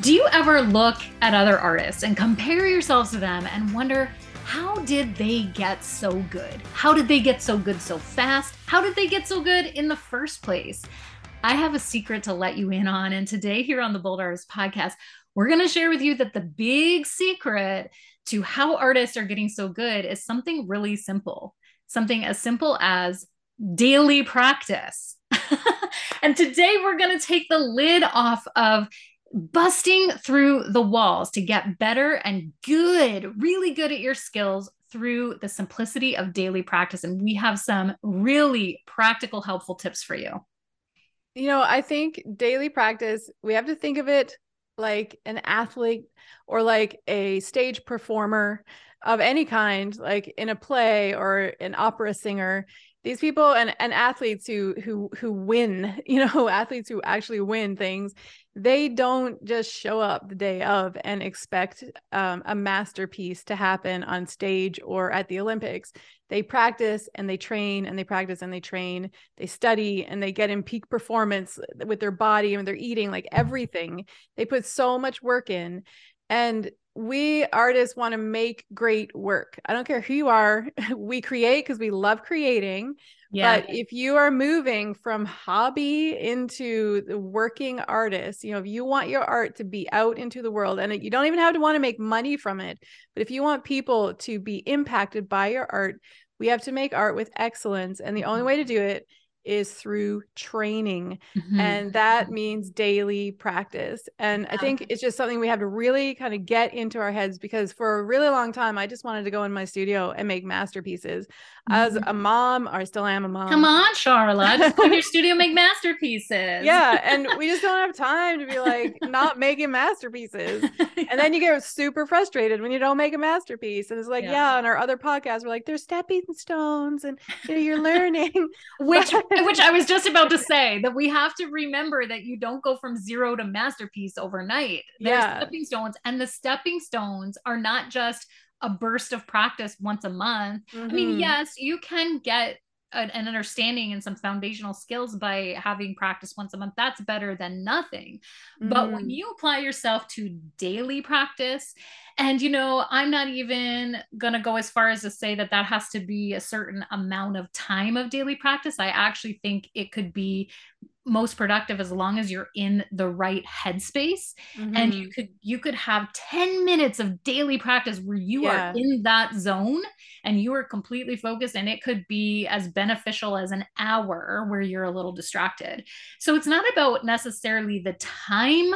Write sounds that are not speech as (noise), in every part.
Do you ever look at other artists and compare yourselves to them and wonder, how did they get so good? How did they get so good so fast? How did they get so good in the first place? I have a secret to let you in on. And today, here on the Bold Artist podcast, we're going to share with you that the big secret to how artists are getting so good is something really simple, something as simple as daily practice. (laughs) and today, we're going to take the lid off of busting through the walls to get better and good, really good at your skills through the simplicity of daily practice. And we have some really practical, helpful tips for you. You know, I think daily practice, we have to think of it like an athlete or like a stage performer of any kind, like in a play or an opera singer these people and, and athletes who who who win (laughs) you know athletes who actually win things they don't just show up the day of and expect um, a masterpiece to happen on stage or at the olympics. They practice and they train and they practice and they train. They study and they get in peak performance with their body and their eating like everything. They put so much work in and we artists want to make great work. I don't care who you are. (laughs) We create because we love creating. Yeah. But if you are moving from hobby into the working artist, you know, if you want your art to be out into the world and you don't even have to want to make money from it, but if you want people to be impacted by your art, we have to make art with excellence. And the only mm-hmm. way to do it is through training mm-hmm. and that means daily practice and yeah. i think it's just something we have to really kind of get into our heads because for a really long time i just wanted to go in my studio and make masterpieces. As mm-hmm. a mom or still am a mom come on charla just put your (laughs) studio make masterpieces yeah and we just don't have time to be like not making masterpieces yeah. (laughs) and then you get super frustrated when you don't make a masterpiece and it's like yeah, yeah on our other podcast we're like there's stepping stones and you know, you're (laughs) learning which which I was just about to say that we have to remember that you don't go from zero to masterpiece overnight. There's yeah. stepping stones, and the stepping stones are not just a burst of practice once a month. Mm-hmm. I mean, mm-hmm. yes, you can get an, an, understanding and some foundational skills by having practice once a month. That's better than nothing. Mm-hmm. But when mm-hmm. you apply yourself to daily practice, and you know, I'm not even going to go as far as to say that that has to be a certain amount of time of daily practice. I actually think it could be most productive as long as you're in the right headspace mm-hmm. and you could you could have 10 minutes of daily practice where you yeah. are in that zone and you are completely focused and it could be as beneficial as an hour where you're a little distracted so it's not about necessarily the time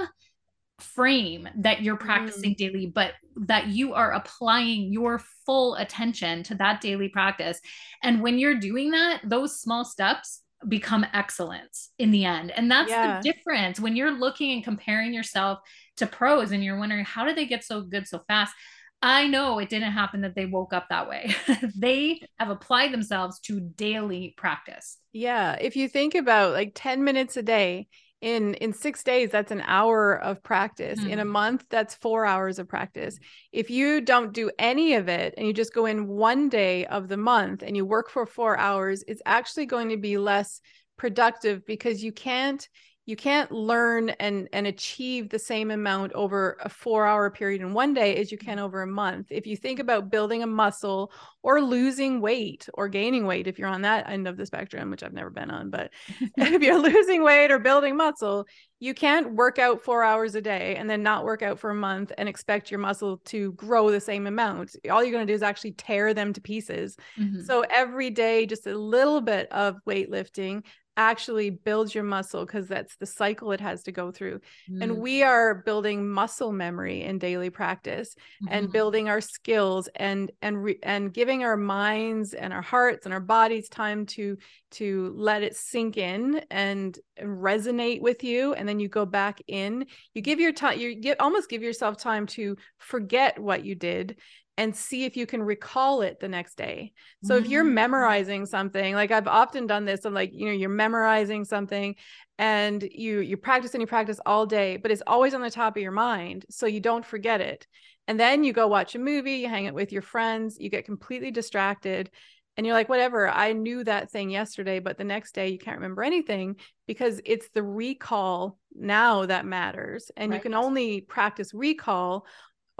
frame that you're practicing mm. daily but that you are applying your full attention to that daily practice and when you're doing that those small steps become excellence in the end. And that's yeah. the difference when you're looking and comparing yourself to pros and you're wondering, how did they get so good so fast? I know it didn't happen that they woke up that way. (laughs) they have applied themselves to daily practice. Yeah. If you think about like 10 minutes a day, in in 6 days that's an hour of practice mm-hmm. in a mm. month that's 4 hours of practice if you don't do any of it and you just go in one day of the month and you work for 4 hours it's actually going to be less productive because you can't you can't learn and and achieve the same amount over a 4 hour period in one day as you can mm-hmm. over a month if you think about building a muscle or losing weight or gaining weight if you're on that end of the spectrum which I've never been on but (laughs) if you're losing weight or building muscle you can't work out 4 hours a day and then not work out for a month and expect your muscle to grow the same amount all you're going to do is actually tear them to pieces mm-hmm. so every day just a little bit of weightlifting actually builds your muscle because that's the cycle it has to go through. Mm. And we are building muscle memory in daily practice mm-hmm. and building our skills and and re- and giving our minds and our hearts and our bodies time to to let it sink in and, and resonate with you and then you go back in. You give your time you get almost give yourself time to forget what you did and see if you can recall it the next day. So mm-hmm. if you're mm. memorizing something, like I've often done this, and like you know, you're memorizing something and you you practice and you practice all day, but it's always on the top of your mind, so you don't forget it. And then you go watch a movie, you hang it with your friends, you get completely distracted, and you're like, whatever, I knew that thing yesterday, but the next day you can't remember anything because it's the recall now that matters and Right. you can only practice recall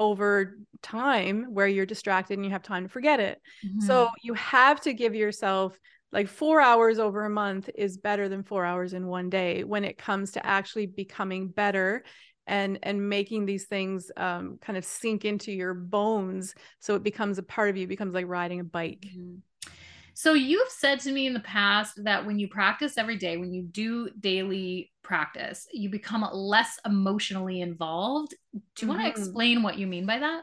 over time where you're distracted and you have time to forget it so Mm-hmm. you have to give yourself like four hours over a month is better than four hours in one day when it comes to actually becoming better and and making these things um, kind of sink into your bones so it becomes a part of you becomes like riding a bike Mhm. So you've said to me in the past that when you practice every day, when you do daily practice, you become less emotionally involved. Do you want to explain what you mean by that?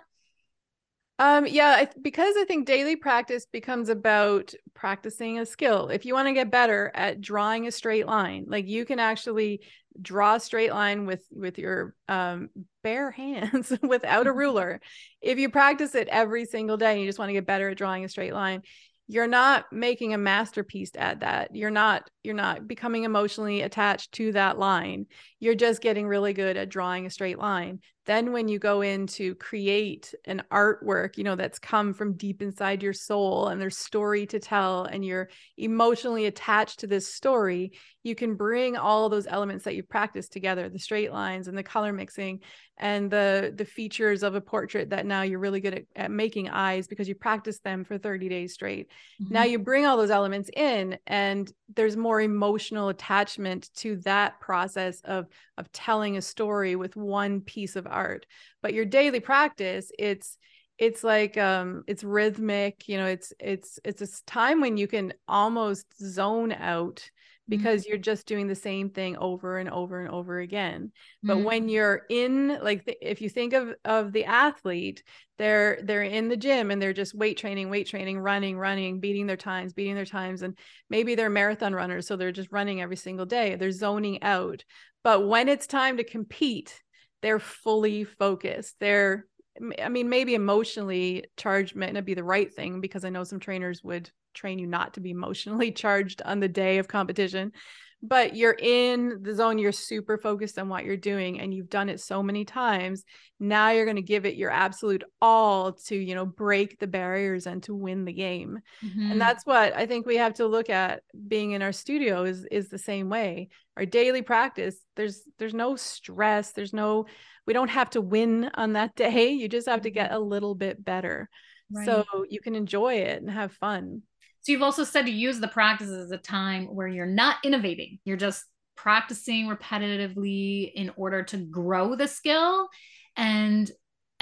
Um, yeah, I, because I think daily practice becomes about practicing a skill. If you want to get better at drawing a straight line, like you can actually draw a straight line with with your um, bare (laughs) hands without a ruler. If you practice it every single day and you just want to get better at drawing a straight line, you're not making a masterpiece at that. You're not you're not becoming emotionally attached to that line. You're just getting really good at drawing a straight line then when you go in to create an artwork you know that's come from deep inside your soul and there's story to tell and you're emotionally attached to this story you can bring all those elements that you've practiced together the straight lines and the color mixing and the the features of a portrait that now you're really good at, at making eyes because you practiced them for 30 days straight now Mhm. you bring all those elements in and there's more emotional attachment to that process of of telling a story with one piece of art but your daily practice it's it's like um it's rhythmic you know it's it's it's a time when you can almost zone out because you're just doing the same thing over and over and over again. But Mhm. when you're in like the, if you think of of the athlete they're they're in the gym and they're just weight training weight training running running beating their times beating their times and maybe they're marathon runners so they're just running every single day they're zoning out. But when it's time to compete they're fully focused. They're i mean maybe emotionally charged might not be the right thing because i know some trainers would train you not to be emotionally (laughs) charged on the day of competition but you're in the zone you're super focused on what you're doing and you've done it so many times now you're going to give it your absolute all to you know break the barriers and to win the game. Mhm. and that's what i think we have to look at being in our studio is is the same way. Our daily practice there's there's no stress there's no we don't have to win on that (laughs) day you just have to get a little bit better. So you can enjoy it and have fun So you've also said to use the practice as a time where you're not innovating. You're just practicing repetitively in order to grow the skill and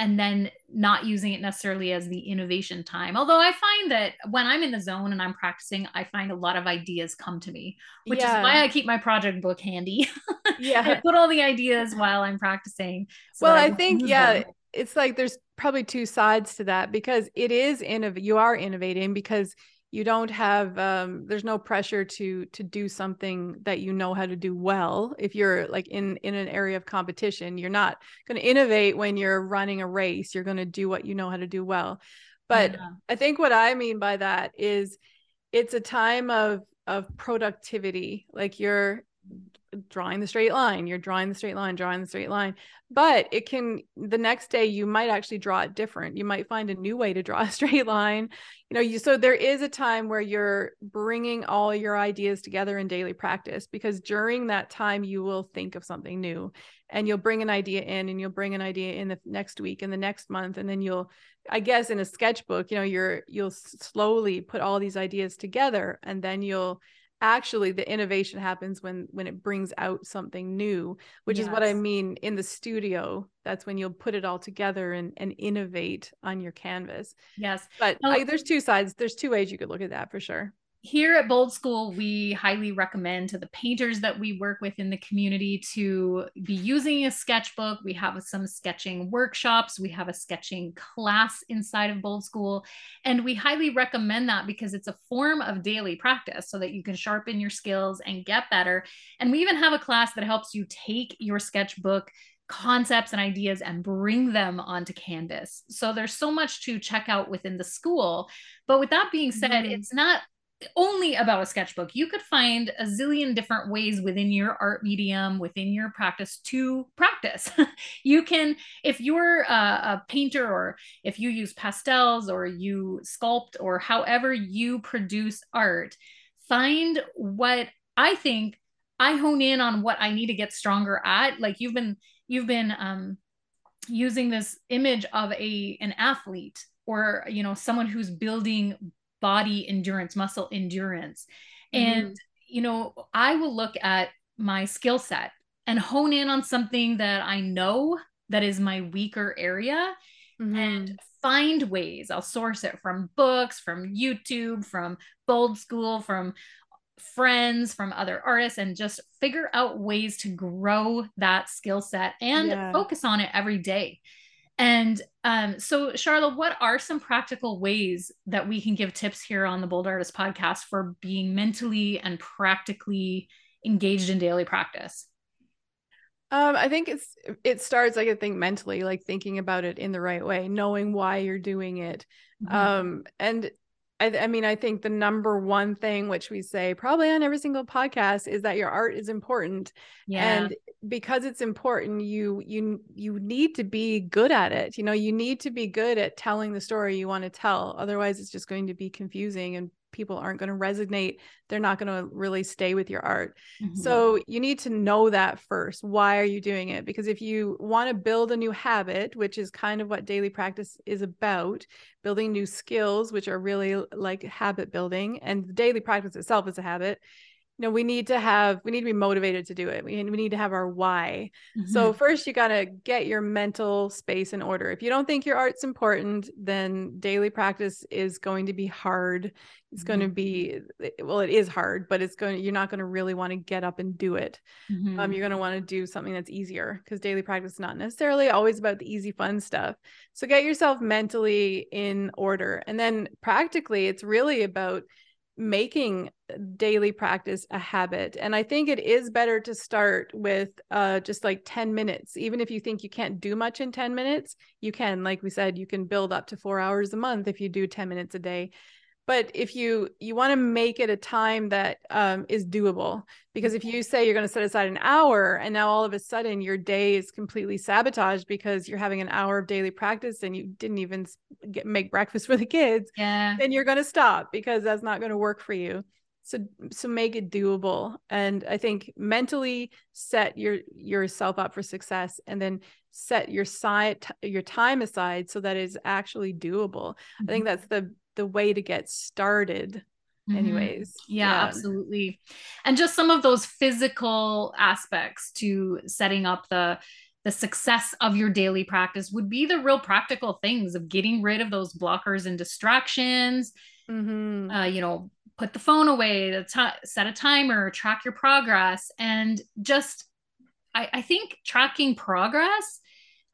and then not using it necessarily as the innovation time. Although I find that when I'm in the zone and I'm practicing, I find a lot of ideas come to me, which Yeah. is why I keep my project book handy. (laughs) Yeah. I put all the ideas while I'm practicing. so well that i think yeah them. it's like there's probably two sides to that because it is innov- you are innovating because you don't have um, there's no pressure to to do something that you know how to do well. If you're like in in an area of competition you're not going to innovate when you're running a race you're going to do what you know how to do well. But Yeah. i think what i mean by that is it's a time of of productivity. Like you're drawing the straight line you're drawing the straight line drawing the straight line. But it can the next day you might actually draw it different. You might find a new way to draw a (laughs) straight line. You know you so there is a time where you're bringing all your ideas together in daily practice because during that time you will think of something new and you'll bring an idea in and you'll bring an idea in the next week and the next month. And then you'll i guess in a sketchbook you know you're you'll slowly put all these ideas together and then you'll actually the innovation happens when when it brings out something new which is what i mean in the studio that's when you'll put it all together and and innovate on your canvas Yes. but Oh. I, there's two sides there's two ways you could look at that for sure here at Bold School, we highly recommend to the painters that we work with in the community to be using a sketchbook. We have some sketching workshops, we have a sketching class inside of Bold School, and we highly recommend that because it's a form of daily practice so that you can sharpen your skills and get better. And we even have a class that helps you take your sketchbook concepts and ideas and bring them onto canvas. So there's so much to check out within the school. But with that being said, Mhm. it's not only about a sketchbook. You could find a zillion different ways within your art medium, within your practice to practice. (laughs) you can, if you're a, a painter or if you use pastels or you sculpt or however you produce art, find what I think I hone in on what I need to get stronger at. Like you've been you've been um using this image of a an athlete or you know someone who's building body endurance, muscle endurance. Mm-hmm. And you know, I will look at my skill set and hone in on something that I know that is my weaker area mm-hmm. and find ways. I'll source it from books, from YouTube, from Bold School, from friends, from other artists, and just figure out ways to grow that skill set and yeah. focus on it every day. And um, so, Charla, what are some practical ways that we can give tips here on the Bold Artist podcast for being mentally and practically engaged in daily practice? Um, I think it's it starts like I think mentally, like thinking about it in the right way, knowing why you're doing it. Mm-hmm. Um, and I, I mean, I think the number one thing which we say probably on every single podcast is that your art is important. Yeah. And because it's important, you you you need to be good at it. You know, you need to be good at telling the story you want to tell. Otherwise, it's just going to be confusing and people aren't going to resonate they're not going to really stay with your art mm-hmm. so you need to know that first why are you doing it because if you want to build a new habit which is kind of what daily practice is about building new skills which are really like habit building and daily practice itself is a habit know we need to have we need to be motivated to do it. We, we need to have our why. Mm-hmm. so first you got to get your mental space in order. If you don't think your art's important then daily practice is going to be hard. It's mm-hmm. going to be well it is hard but it's going you're not going to really want to get up and do it. Um, mm-hmm. um, you're going to want to do something that's easier because daily practice is not necessarily always about the easy fun stuff. So get yourself mentally in order. And then practically it's really about making daily practice a habit and i think it is better to start with uh just like 10 minutes. Even if you think you can't do much in 10 minutes you can like we said you can build up to 4 hours a month if you do 10 minutes a day. But if you you want to make it a time that um, is doable because if you say you're going to set aside an hour and now all of a sudden your day is completely sabotaged because you're having an hour of daily practice and you didn't even get, make breakfast (laughs) for the kids yeah. then you're going to stop because that's not going to work for you so so make it doable and i think mentally set your yourself up for success and then set your side your time aside so that is actually doable mm-hmm. i think mm-hmm. that's the the way to get started mm-hmm. anyways yeah, yeah, absolutely and just some of those physical aspects to setting up the the success of your daily practice would be the real practical things of getting rid of those blockers and distractions mm-hmm. uh, you know put the phone away t- set a timer track your progress and just I, I think tracking progress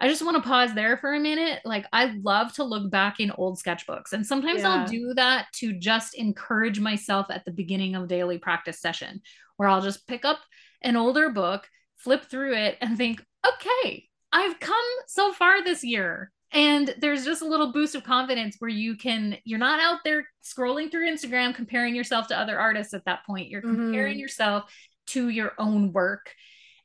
I just want to pause there for a minute. Like, I love to look back in old sketchbooks, and sometimes yeah. I'll do that to just encourage myself at the beginning of daily practice session, where I'll just pick up an older book, flip through it, and think, okay, I've come so far this year. And there's just a little boost of confidence where you can, you're not out there scrolling through Instagram comparing yourself to other artists at that point. You're comparing mm-hmm. yourself to your own work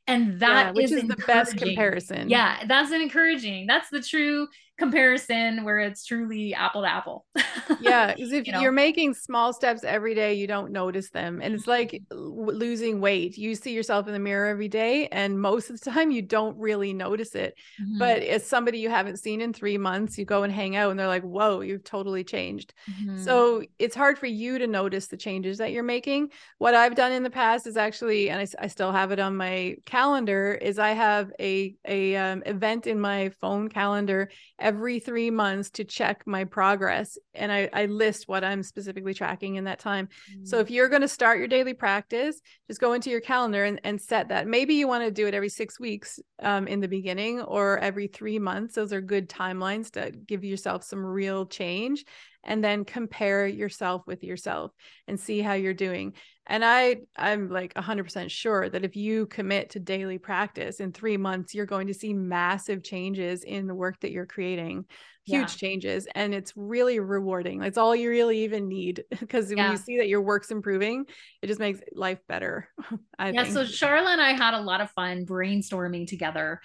and that yeah, which is, is the best comparison yeah that's an encouraging that's the true comparison where it's truly apple to apple (laughs) yeah because if you are making small steps every day you don't notice them and it's like mm-hmm. losing weight you see yourself in the mirror every day and most of the time you don't really notice it mm-hmm. but as somebody you haven't seen in three months you go and hang out and they're like whoa you've totally changed mm-hmm. so it's hard for you to notice the changes that you're making what i've done in the past is actually and i, I still have it on my calendar is i have a a um, event in my phone calendar every three months to check my progress. And I, I list what I'm specifically tracking in that time. Mm-hmm. So if mm. you're going to start your daily practice, just go into your calendar and, and set that. Maybe you want to do it every six weeks um, in the beginning or every three months. Those are good timelines to give yourself some real change and then compare yourself with yourself and see how you're doing and i i'm like 100% sure that if you commit to daily practice in 3 months you're going to see massive changes in the work that you're creating huge yeah. changes and it's really rewarding it's all you really even need (laughs) because yeah. when you see that your work's improving it just makes life better (laughs) I yeah think. so charla and i had a lot of fun brainstorming together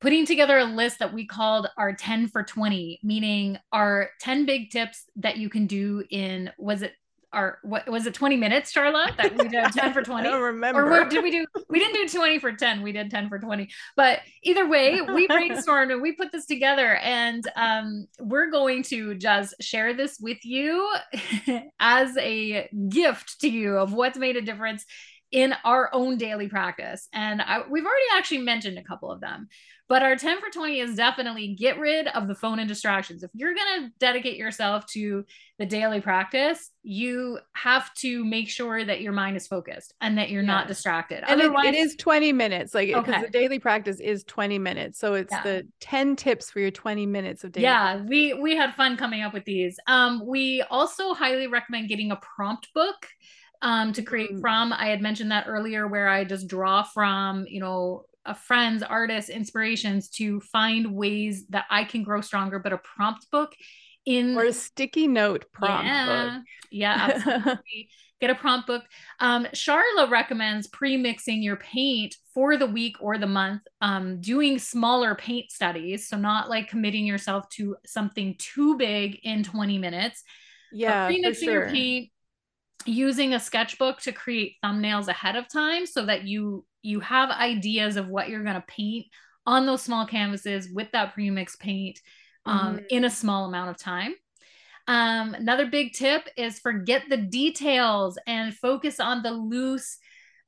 putting together a list that we called our 10 for 20, meaning our 10 big tips that you can do in, was it our what was it 20 minutes, Charla? That we did 10 for (laughs) 20. I don't remember. Or what did we do? We didn't do 20 for 10. We did 10 for 20. But either way, we (laughs) brainstormed and we put this together. And um, we're going to just share this with you (laughs) as a gift to you of what's made a difference in our own daily practice. And I, we've already actually mentioned a couple of them. But our 10 for 20 is definitely get rid of the phone and distractions. If you're going to dedicate yourself to the daily practice, you have to make sure that your mind is focused and that you're yeah. not distracted. And Otherwise, it, it is 20 minutes. Like, because okay. the daily practice is 20 minutes. So it's yeah. the 10 tips for your 20 minutes of daily. Yeah, practice. we we had fun coming up with these. Um, we also highly recommend getting a prompt book um to create mm. from i had mentioned that earlier where i just draw from you know a friends, artists, inspirations to find ways that I can grow stronger, but a prompt book in or a sticky note prompt yeah, book. Yeah, (laughs) absolutely. Get a prompt book. Um, Charla recommends pre-mixing your paint for the week or the month, um, doing smaller paint studies. So not like committing yourself to something too big in 20 minutes. Yeah. Pre-mixing sure. your paint, using a sketchbook to create thumbnails ahead of time so that you you have ideas of what you're going to paint on those small canvases with that premix paint um, mm-hmm. in a small amount of time. Um, another big tip is forget the details and focus on the loose,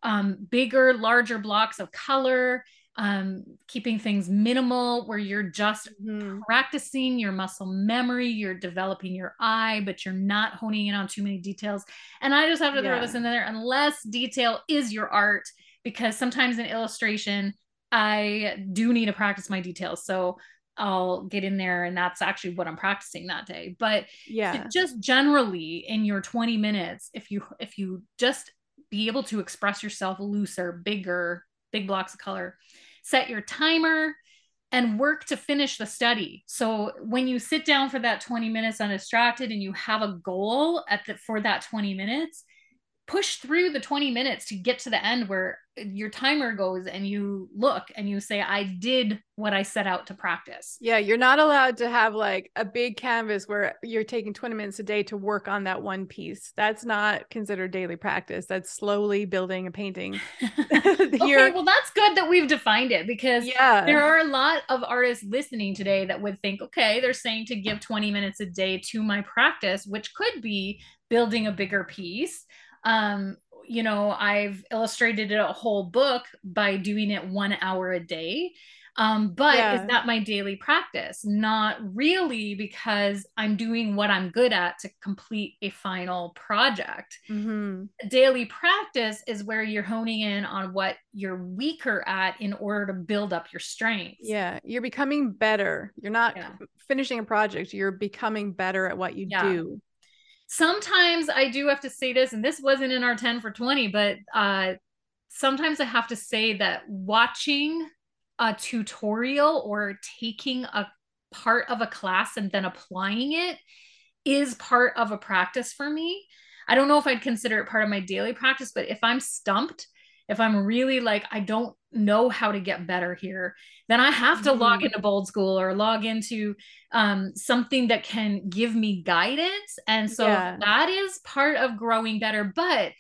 um, bigger, larger blocks of color, um, keeping things minimal where you're just mm-hmm. practicing your muscle memory, you're developing your eye, but you're not honing in on too many details. And I just have to yeah. throw this in there unless detail is your art because sometimes in illustration I do need to practice my details. So I'll get in there and that's actually what I'm practicing that day. But yeah, just generally in your 20 minutes, if you if you just be able to express yourself looser, bigger, big blocks of color, set your timer and work to finish the study. So when you sit down for that 20 minutes undistracted and you have a goal at the for that 20 minutes, push through the 20 minutes to get to the end where your timer goes and you look and you say i did what i set out to practice. Yeah you're not allowed to have like a big canvas where you're taking 20 minutes a day to work on that one piece. That's not considered daily practice. That's slowly building a painting. (laughs) (laughs) Okay well that's good that we've defined it because yeah. there are a lot of artists listening today that would think okay they're saying to give 20 minutes a day to my practice which could be building a bigger piece um, you know, I've illustrated a whole book by doing it one hour a day. Um, but yeah. is that my daily practice? Not really, because I'm doing what I'm good at to complete a final project. Mm-hmm. Daily practice is where you're honing in on what you're weaker at in order to build up your strengths. Yeah, you're becoming better. You're not yeah. finishing a project, you're becoming better at what you yeah. do sometimes I do have to say this, and this wasn't in our 10 for 20, but uh, sometimes I have to say that watching a tutorial or taking a part of a class and then applying it is part of a practice for me. I don't know if I'd consider it part of my daily practice, but if I'm stumped, if I'm really like, I don't know how to get better here, then I have to mm-hmm. log into Bold School or log into um, something that can give me guidance. And so yeah. that is part of growing better. But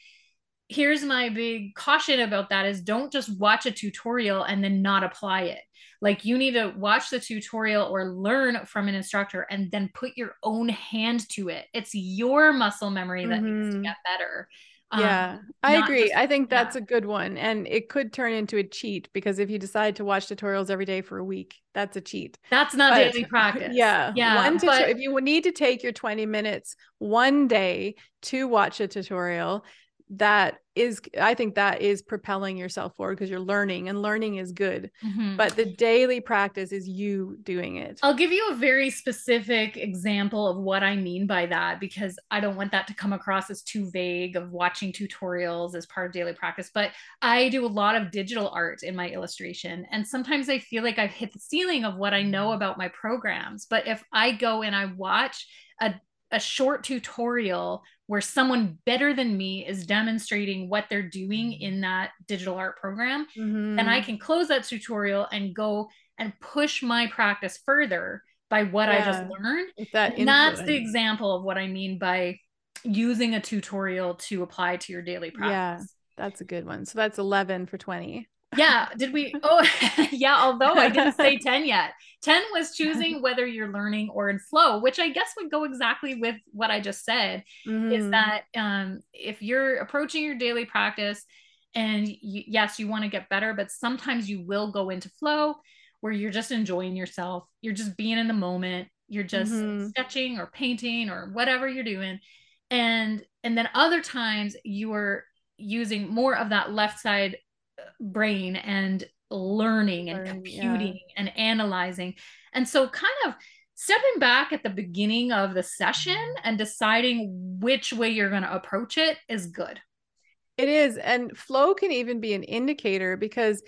here's my big caution about that is don't just watch a tutorial and then not apply it like you need to watch the tutorial or learn from an instructor and then put your own hand to it it's your muscle memory that mm-hmm. needs to mm-hmm. get better yeah, um, I agree. Just, I think that's yeah. a good one. And it could turn into a cheat because if you decide to watch tutorials every day for a week, that's a cheat. That's not but, daily practice. Yeah. Yeah. One but, if you need to take your 20 minutes one day to watch a tutorial, that is i think that is propelling yourself forward because you're learning and learning is good mm-hmm. but the daily practice is you doing it i'll give you a very specific example of what i mean by that because i don't want that to come across as too vague of watching tutorials as part of daily practice but i do a lot of digital art in my illustration and sometimes i feel like i've hit the ceiling of what i know about my programs but if i go and i watch a a short tutorial where someone better than me is demonstrating what they're doing in that digital art program mm-hmm. and i can close that tutorial and go and push my practice further by what yeah. i just learned that that's the example of what i mean by using a tutorial to apply to your daily practice. Yeah, that's a good one. So that's 11 for 20 yeah did we (laughs) oh (laughs) yeah although i didn't say (laughs) 10 yet 10 was choosing whether you're learning or in flow which i guess would go exactly with what i just said mm-hmm. is that um, if you're approaching your daily practice and you, yes you want to get better but sometimes you will go into flow where you're just enjoying yourself you're just being in the moment you're just mm-hmm. sketching or painting or whatever you're doing and and then other times you are using more of that left side brain and learning and computing yeah. and analyzing. And so, kind of stepping back at the beginning of the session and deciding which way you're going to approach it is good. It is. And flow can even be an indicator because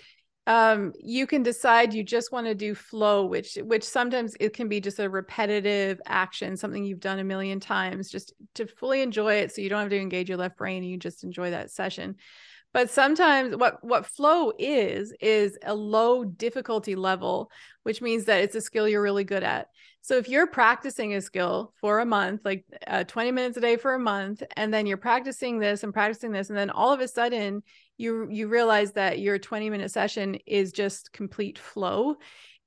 um you can decide you just want to do flow which which sometimes it can be just a repetitive action something you've done a million times just to fully enjoy it so you don't have to engage your left brain and you just enjoy that session but sometimes what what flow is is a low difficulty level which means that it's a skill you're really good at. So if you're practicing a skill for a month like uh, 20 minutes a day for a month and then you're practicing this and practicing this and then all of a sudden you you realize that your 20 minute session is just complete flow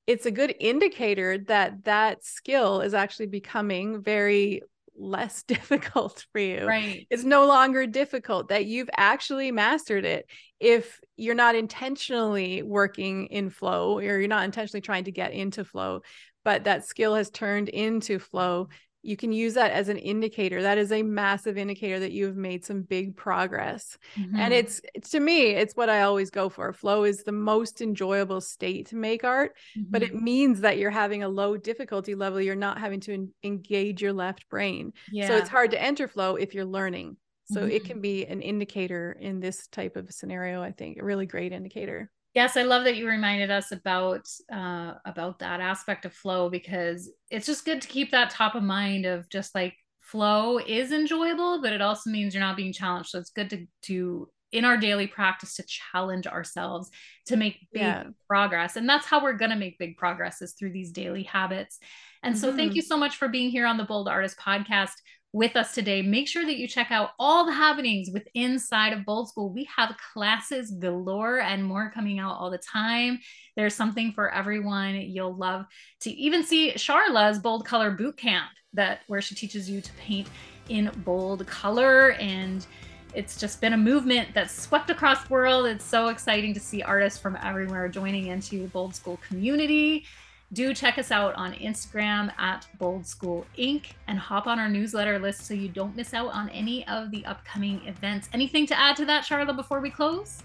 it's a good indicator that that skill is actually becoming very less (laughs) difficult for you. Right. It's no longer difficult that you've actually mastered it. If you're not intentionally working in flow or you're not intentionally trying to get into flow, but that skill has turned into flow, you can use that as an indicator that is a massive indicator that you've made some big progress mm-hmm. and it's, it's to me it's what i always go for flow is the most enjoyable state to make art mm-hmm. but it means that you're having a low difficulty level you're not having to en- engage your left brain yeah. so it's hard to enter flow if you're learning so mm-hmm. it can be an indicator in this type of scenario i think a really great indicator Yes, I love that you reminded us about uh, about that aspect of flow because it's just good to keep that top of mind of just like flow is enjoyable, but it also means you're not being challenged. So it's good to to in our daily practice to challenge ourselves to make big yeah. progress, and that's how we're gonna make big progress is through these daily habits. And so, mm-hmm. thank you so much for being here on the Bold Artist Podcast with us today. Make sure that you check out all the happenings with inside of Bold School. We have classes galore and more coming out all the time. There's something for everyone. You'll love to even see Charla's Bold Color Boot Camp that where she teaches you to paint in bold color and it's just been a movement that's swept across the world. It's so exciting to see artists from everywhere joining into the Bold School community do check us out on Instagram at Bold School Inc. and hop on our newsletter list so you don't miss out on any of the upcoming events. Anything to add to that, Charla, before we close?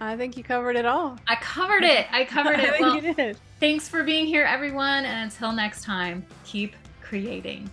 I think you covered it all. I covered it. I covered it. (laughs) I well, you did. Thanks for being here, everyone. And until next time, keep creating.